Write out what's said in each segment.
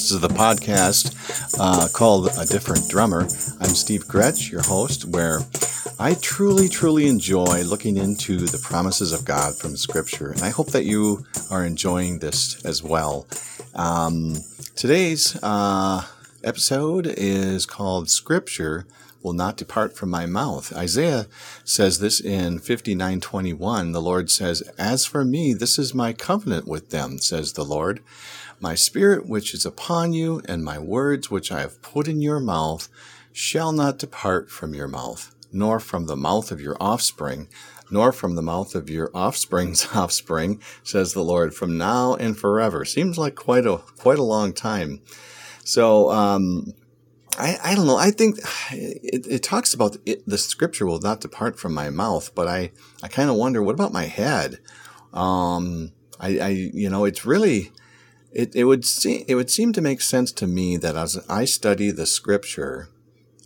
This is the podcast uh, called A Different Drummer. I'm Steve Gretsch, your host, where I truly, truly enjoy looking into the promises of God from Scripture. And I hope that you are enjoying this as well. Um, today's uh, episode is called Scripture will not depart from my mouth. Isaiah says this in 59:21. The Lord says, "As for me, this is my covenant with them," says the Lord. "My spirit which is upon you and my words which I have put in your mouth shall not depart from your mouth, nor from the mouth of your offspring, nor from the mouth of your offspring's offspring," says the Lord, "from now and forever." Seems like quite a quite a long time. So, um, I, I don't know. I think it, it talks about it, the scripture will not depart from my mouth, but I, I kind of wonder, what about my head? Um, I, I, you know, it's really, it, it would seem, it would seem to make sense to me that as I study the scripture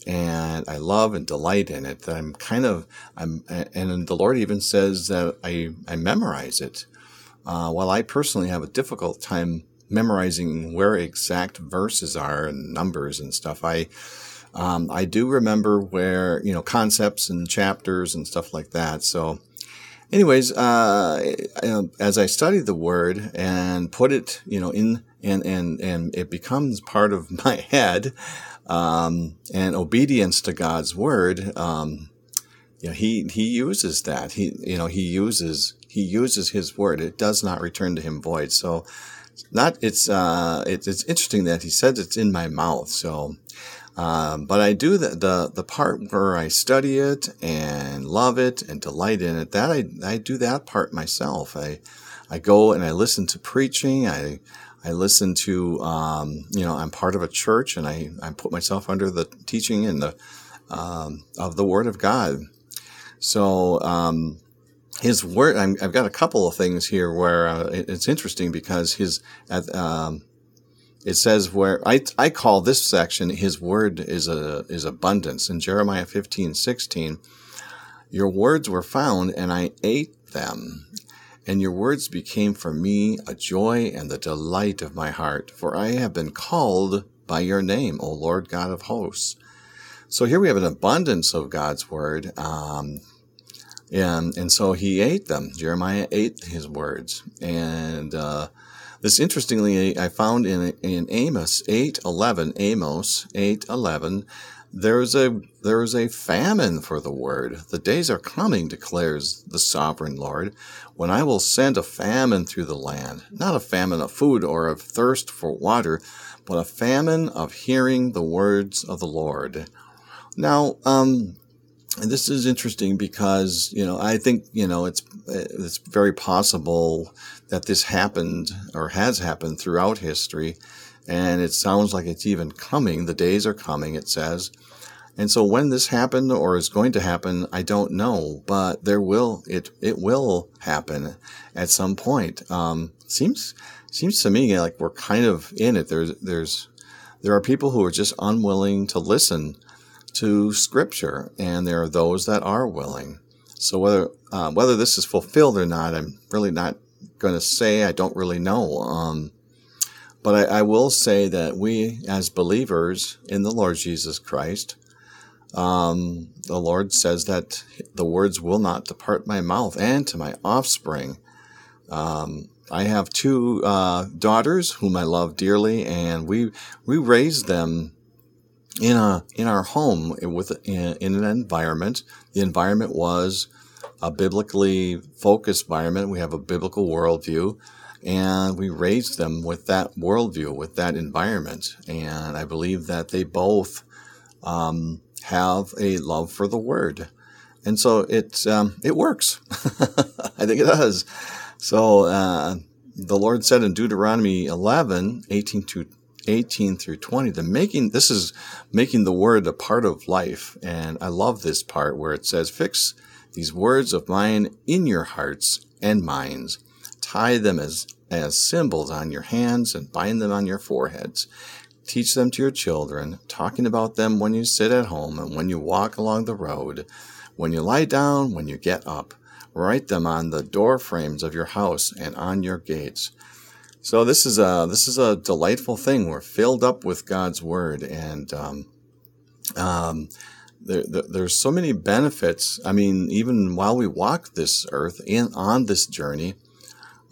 and I love and delight in it, that I'm kind of, I'm, and the Lord even says that I, I memorize it. Uh, while I personally have a difficult time memorizing where exact verses are and numbers and stuff. I um, I do remember where you know concepts and chapters and stuff like that. So, anyways, uh, as I study the word and put it, you know, in and and and it becomes part of my head, um, and obedience to God's word. Um, you know, he he uses that. He you know he uses he uses his word. It does not return to him void. So not it's uh it, it's interesting that he says it's in my mouth so um, but I do the, the the part where I study it and love it and delight in it that I I do that part myself. I I go and I listen to preaching. I I listen to um, you know I'm part of a church and I I put myself under the teaching and the um, of the Word of God. So um, his word i have got a couple of things here where uh, it's interesting because his um, it says where I, I call this section his word is a is abundance in jeremiah 15 16 your words were found and i ate them and your words became for me a joy and the delight of my heart for i have been called by your name o lord god of hosts so here we have an abundance of god's word um, and, and so he ate them. Jeremiah ate his words. And uh, this, interestingly, I found in, in Amos 8.11, Amos 8.11, there's a, there's a famine for the word. The days are coming, declares the sovereign Lord, when I will send a famine through the land. Not a famine of food or of thirst for water, but a famine of hearing the words of the Lord. Now, um, and this is interesting because you know I think you know it's it's very possible that this happened or has happened throughout history, and it sounds like it's even coming. The days are coming. It says, and so when this happened or is going to happen, I don't know, but there will it it will happen at some point. Um, seems seems to me like we're kind of in it. There's there's there are people who are just unwilling to listen to Scripture, and there are those that are willing. So whether uh, whether this is fulfilled or not, I'm really not going to say. I don't really know. Um, but I, I, will say that we, as believers in the Lord Jesus Christ, um, the Lord says that the words will not depart my mouth and to my offspring. Um, I have two uh, daughters whom I love dearly, and we we raised them in a in our home with in, in an environment. The environment was a biblically focused environment. We have a biblical worldview, and we raised them with that worldview, with that environment. And I believe that they both um, have a love for the Word, and so it um, it works. I think it does. So uh, the Lord said in Deuteronomy 11, 18 to 18 through 20 the making this is making the word a part of life. And i love this part where it says fix these words of mine in your hearts and minds. Tie them as as symbols on your hands and bind them on your foreheads. Teach them to your children talking about them when you sit at home and when you walk along the road. When you lie down when you get up write them on the door frames of your house and on your gates So this is a this is a delightful thing. We're filled up with God's word, and um, um, there, there, there's so many benefits. I mean, even while we walk this earth and on this journey,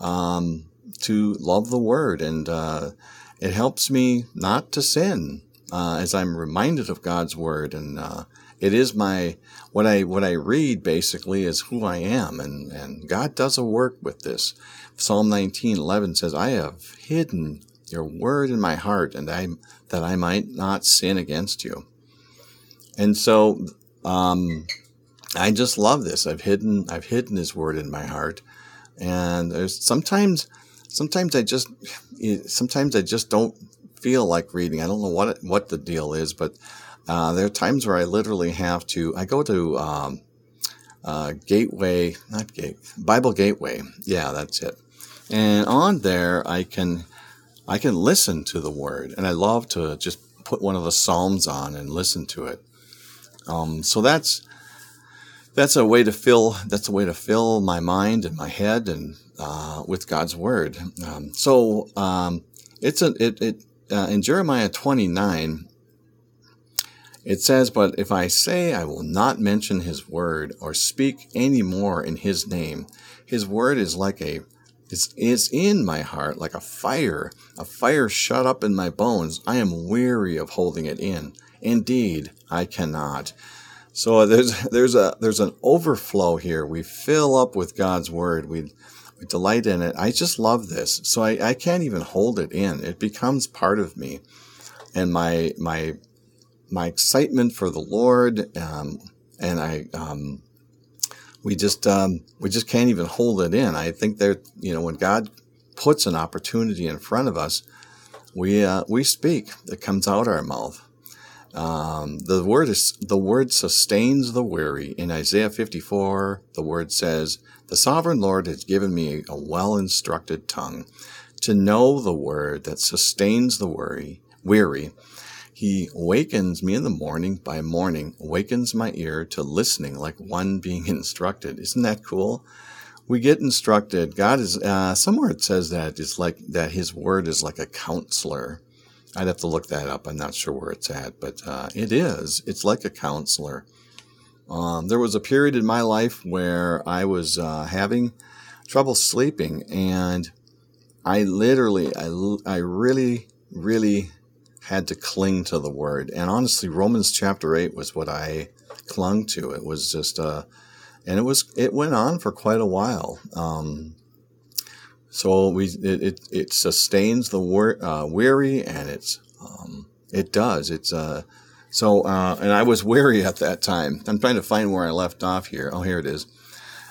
um, to love the word, and uh, it helps me not to sin uh, as I'm reminded of God's word, and uh, it is my what I what I read basically is who I am, and and God does a work with this. Psalm 19:11 says, "I have hidden your word in my heart, and I that I might not sin against you." And so, um, I just love this. I've hidden I've hidden His word in my heart, and there's sometimes sometimes I just sometimes I just don't feel like reading. I don't know what what the deal is, but uh, there are times where I literally have to. I go to um, uh, Gateway, not Gate, Bible Gateway. Yeah, that's it. And on there, I can I can listen to the Word, and I love to just put one of the Psalms on and listen to it. Um, so that's that's a way to fill that's a way to fill my mind and my head and uh, with God's Word. Um, so um, it's a it, it uh, in Jeremiah 29, it says, But if I say I will not mention his word or speak any more in his name, his word is like a is, is in my heart like a fire, a fire shut up in my bones. I am weary of holding it in. Indeed, I cannot. So there's there's a there's an overflow here. We fill up with God's word. We we delight in it. I just love this. So I, I can't even hold it in. It becomes part of me. And my my my excitement for the Lord, um, and I um, we just um, we just can't even hold it in. I think that you know when God puts an opportunity in front of us, we uh, we speak. It comes out our mouth. Um, the word is the word sustains the weary. In Isaiah 54, the word says, "The sovereign Lord has given me a well-instructed tongue to know the word that sustains the weary. Weary, he wakens me in the morning by morning, wakens my ear to listening like one being instructed. Isn't that cool? We get instructed. God is uh, somewhere. It says that it's like that. His word is like a counselor I'd have to look that up. I'm not sure where it's at, but uh, it is. It's like a counselor. Um, there was a period in my life where I was uh, having trouble sleeping, and I literally, I, I really, really had to cling to the word. And honestly, Romans chapter 8 was what I clung to. It was just, uh, and it was, it went on for quite a while. Um, so we it, it, it sustains the wor- uh, weary and it's um, it does it's uh so uh, and I was weary at that time. I'm trying to find where I left off here. Oh, here it is.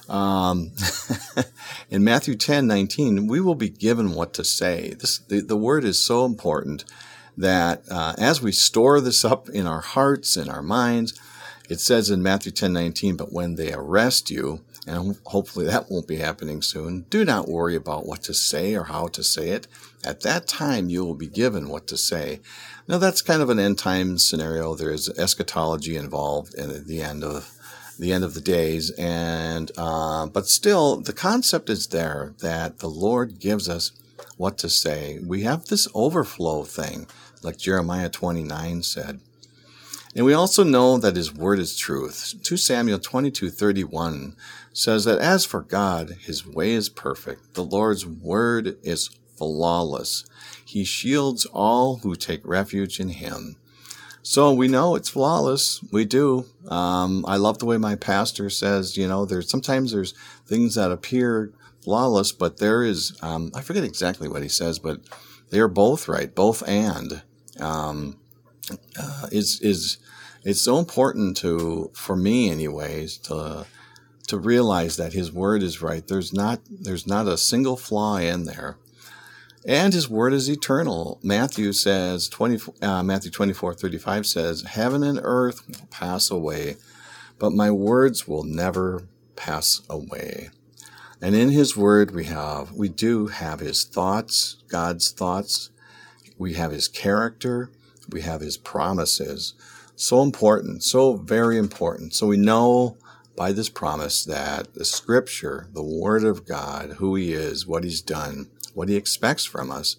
Um, in Matthew 10, 19, we will be given what to say. This the, the word is so important that uh, as we store this up in our hearts and our minds, it says in Matthew 10, 19, but when they arrest you, and hopefully that won't be happening soon. Do not worry about what to say or how to say it. At that time, you will be given what to say. Now, that's kind of an end time scenario. There is eschatology involved at the end of the end of the days, and uh, but still, the concept is there that the Lord gives us what to say. We have this overflow thing, like Jeremiah 29 said. And we also know that his word is truth. 2 Samuel 22:31 says that as for God, his way is perfect. The Lord's word is flawless. He shields all who take refuge in him. So we know it's flawless. We do. Um, I love the way my pastor says, you know, there's sometimes there's things that appear flawless, but there is, um, I forget exactly what he says, but they are both right, both and. Um, uh, is is it's so important to for me anyways to to realize that his word is right. There's not there's not a single flaw in there. And his word is eternal. Matthew says 20 uh, matthew 24 35 says heaven and earth will pass away but my words will never pass away. And in his word we have we do have his thoughts god's thoughts. We have his character we have his promises. So important, so very important. So we know by this promise that the scripture, the word of God, who he is, what he's done, what He expects from us.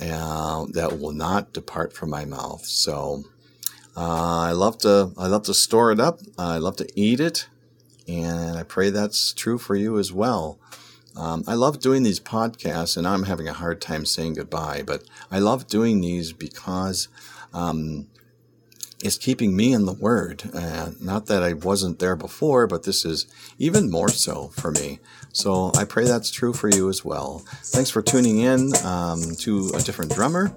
Uh, that will not depart from my mouth. So uh, I love to I love to store it up. I love to eat it, and I pray that's true for you as well. Um, I love doing these podcasts, and I'm having a hard time saying goodbye, but I love doing these because um, it's keeping me in the Word. Uh, not that I wasn't there before, but this is even more so for me. So I pray that's true for you as well. Thanks for tuning in um, to a different drummer,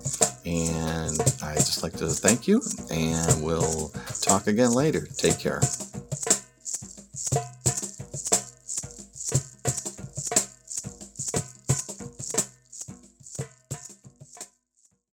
and I just like to thank you, and we'll talk again later. Take care.